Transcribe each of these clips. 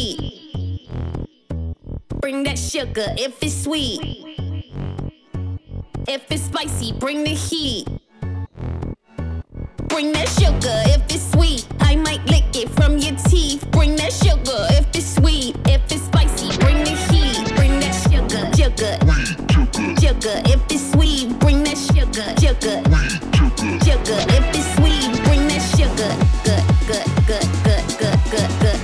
Jordy that sugar if it's sweet. If it's spicy, bring the heat. Bring that sugar if it's sweet. I might lick it from your teeth. Bring that sugar if it's sweet. If it's spicy, bring the heat. Bring that sugar, sugar, sugar. If it's sweet, bring that sugar, sugar, sugar. If it's sweet, bring that sugar.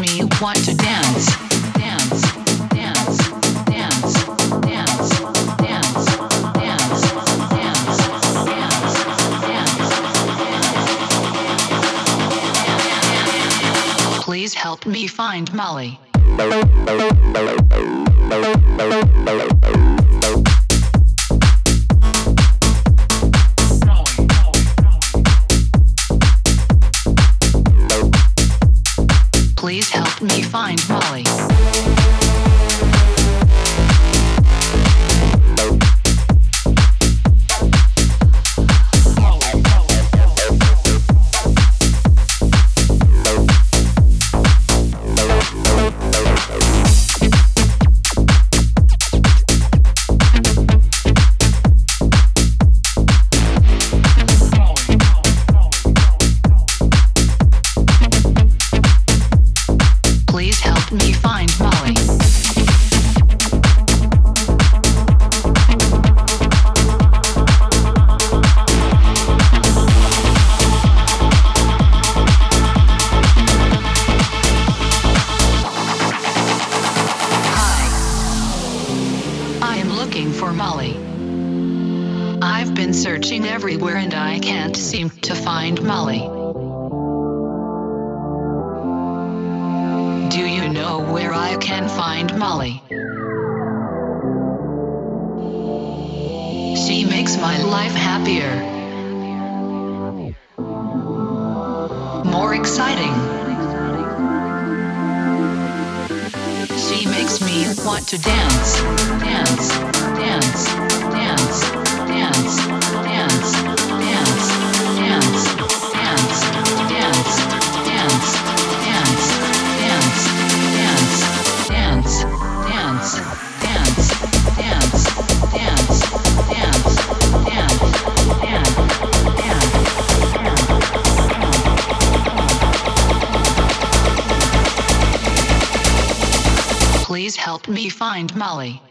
me want to dance, dance, dance, dance, dance, dance, dance, dance, dance. Dance. Please help me find Find Molly. want to dance, dance, dance, dance, dance, dance. Mind Molly.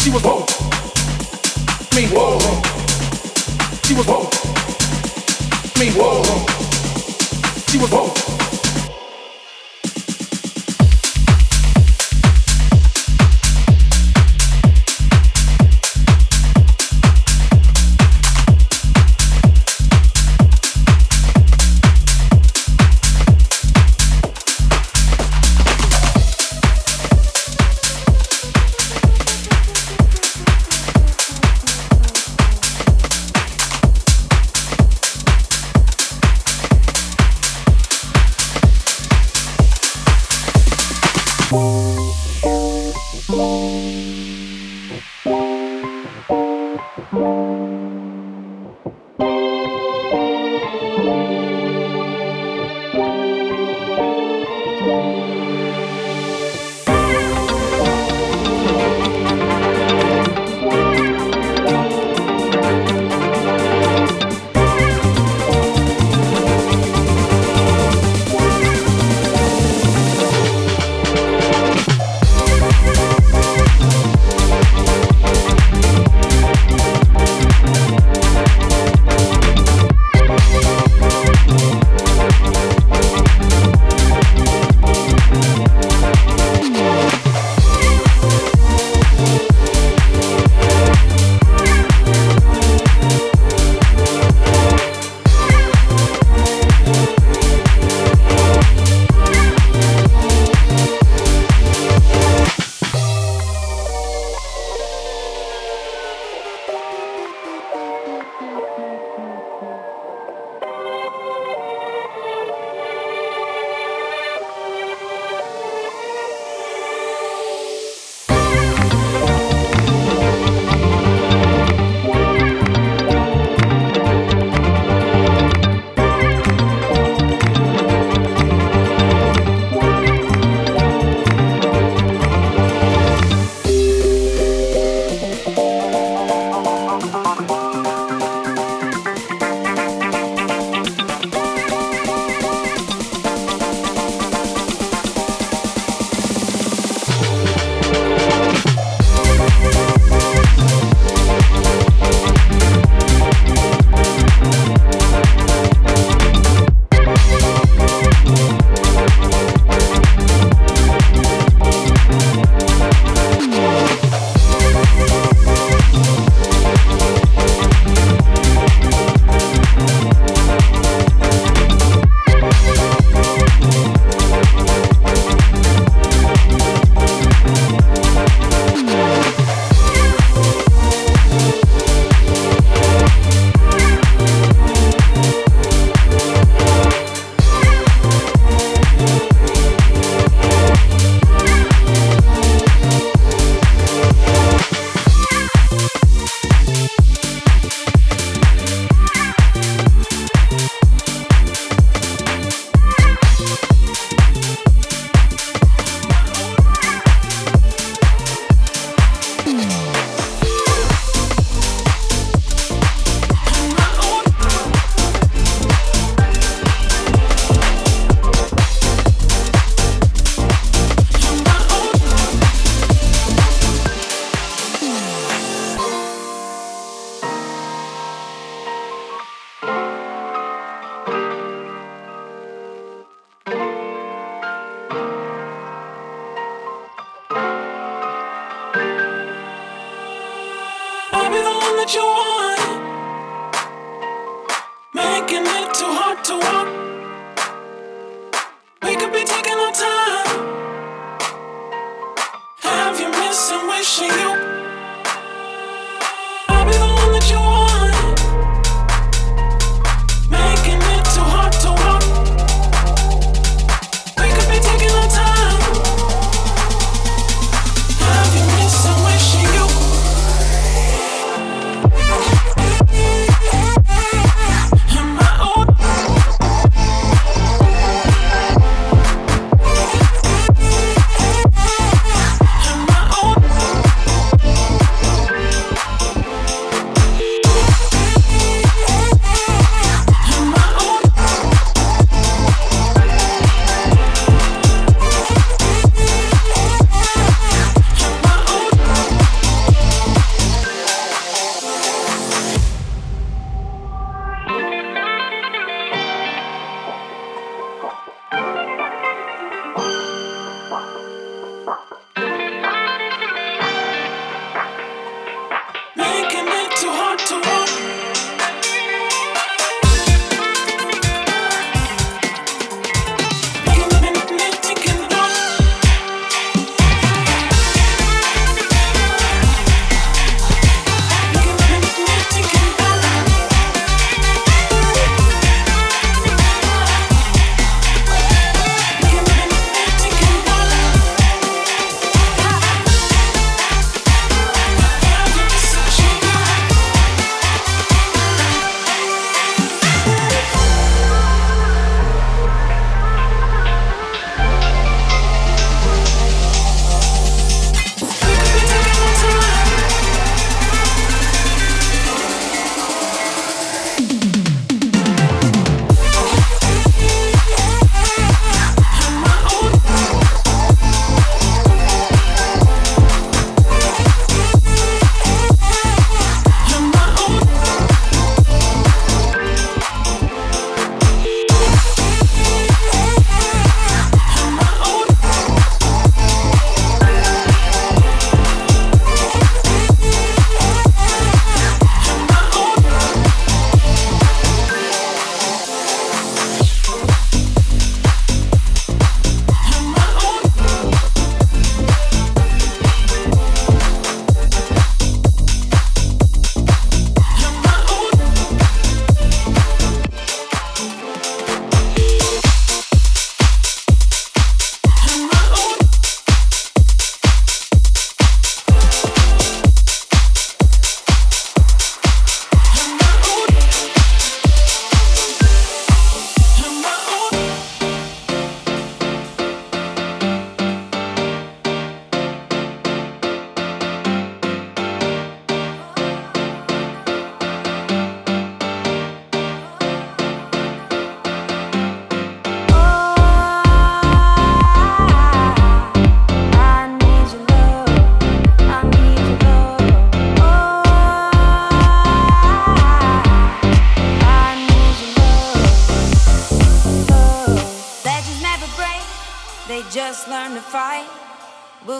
She was whoa. Me whoa. She was whoa. Me whoa. She was whoa.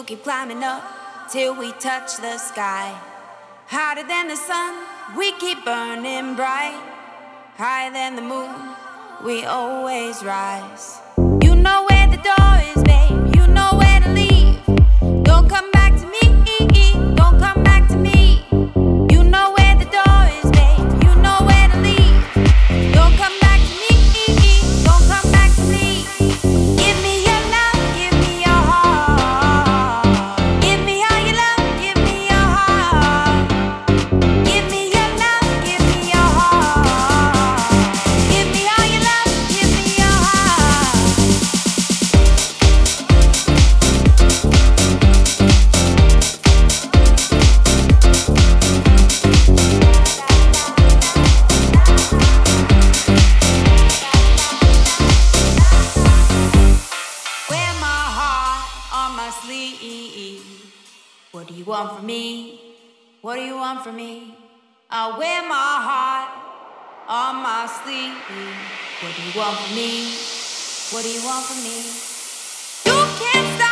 Keep climbing up till we touch the sky. Hotter than the sun, we keep burning bright. Higher than the moon, we always rise. You know where the door is, From me? I wear my heart on my sleeve. What do you want from me? What do you want from me? You can't stop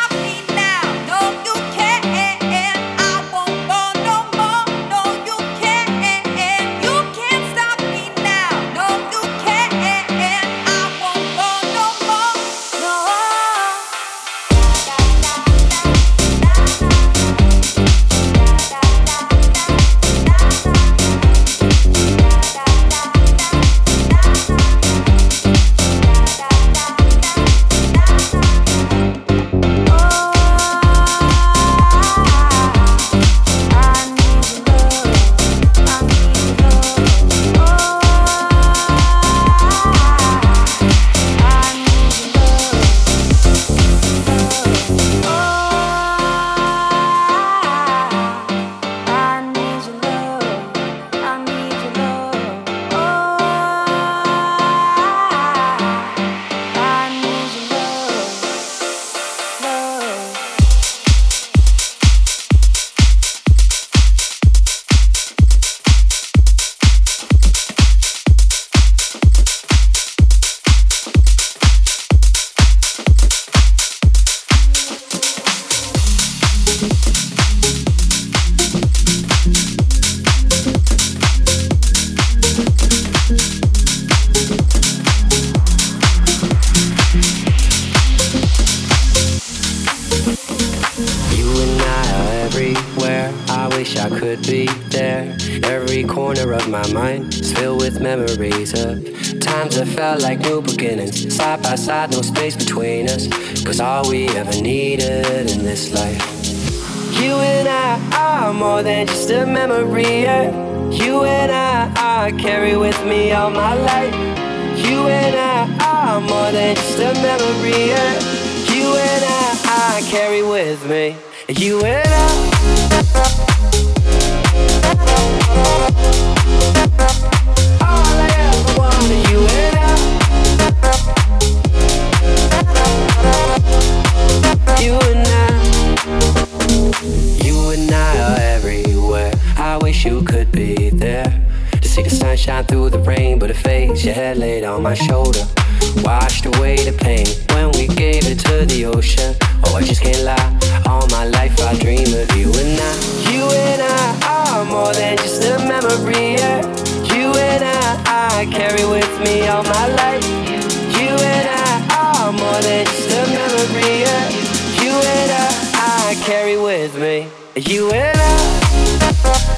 you could be there to see the sunshine through the rain, but it fades. Your head laid on my shoulder, washed away the pain when we gave it to the ocean. Oh, I just can't lie. All my life I dream of you and I. You and I are more than just a memory. Yeah. You and I, I carry with me all my life. You and I are more than just a memory. Yeah. You and I, I carry with me. You and I.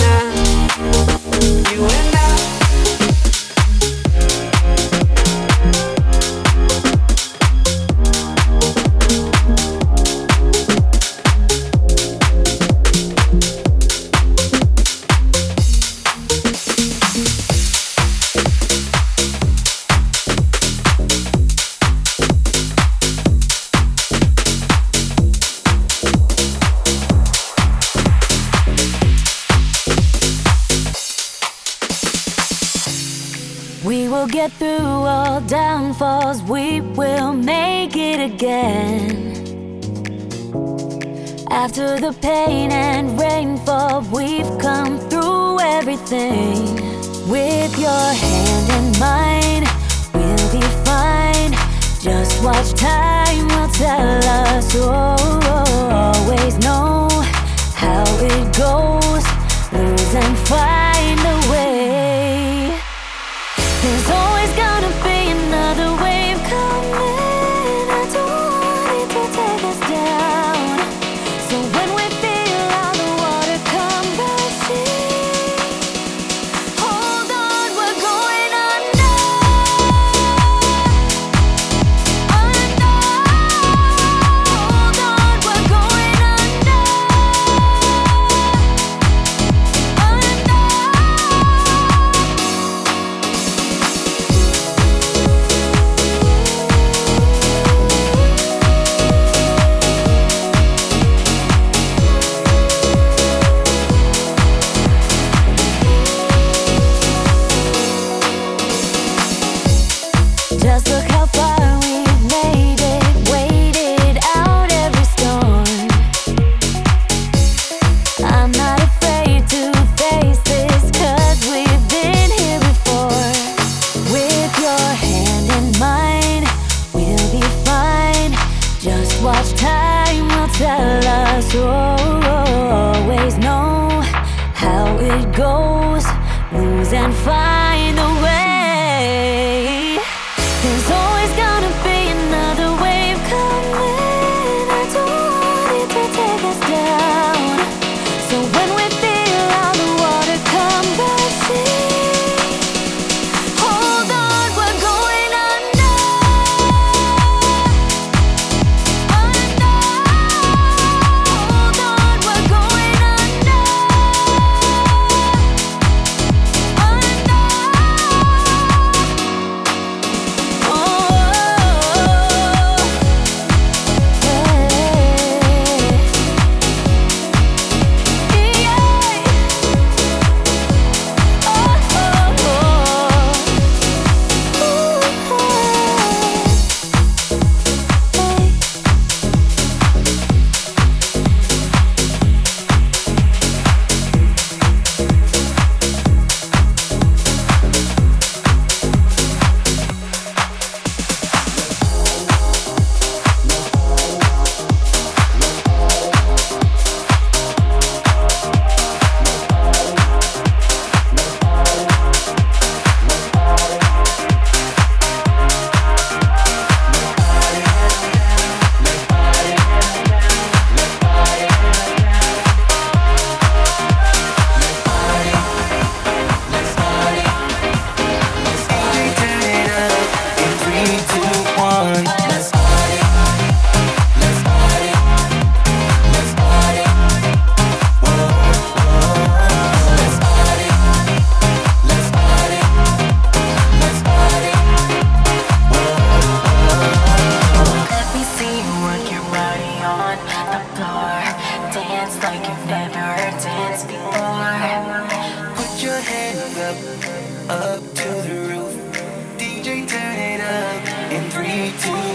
I. get through all downfalls, we will make it again. After the pain and rainfall, we've come through everything. With your hand in mine, we'll be fine. Just watch time will tell us. Oh, always know how it goes. Lose and way. There's on the floor. Dance like you've never danced before. Put your hands up, up to the roof. DJ, turn it up in three, two,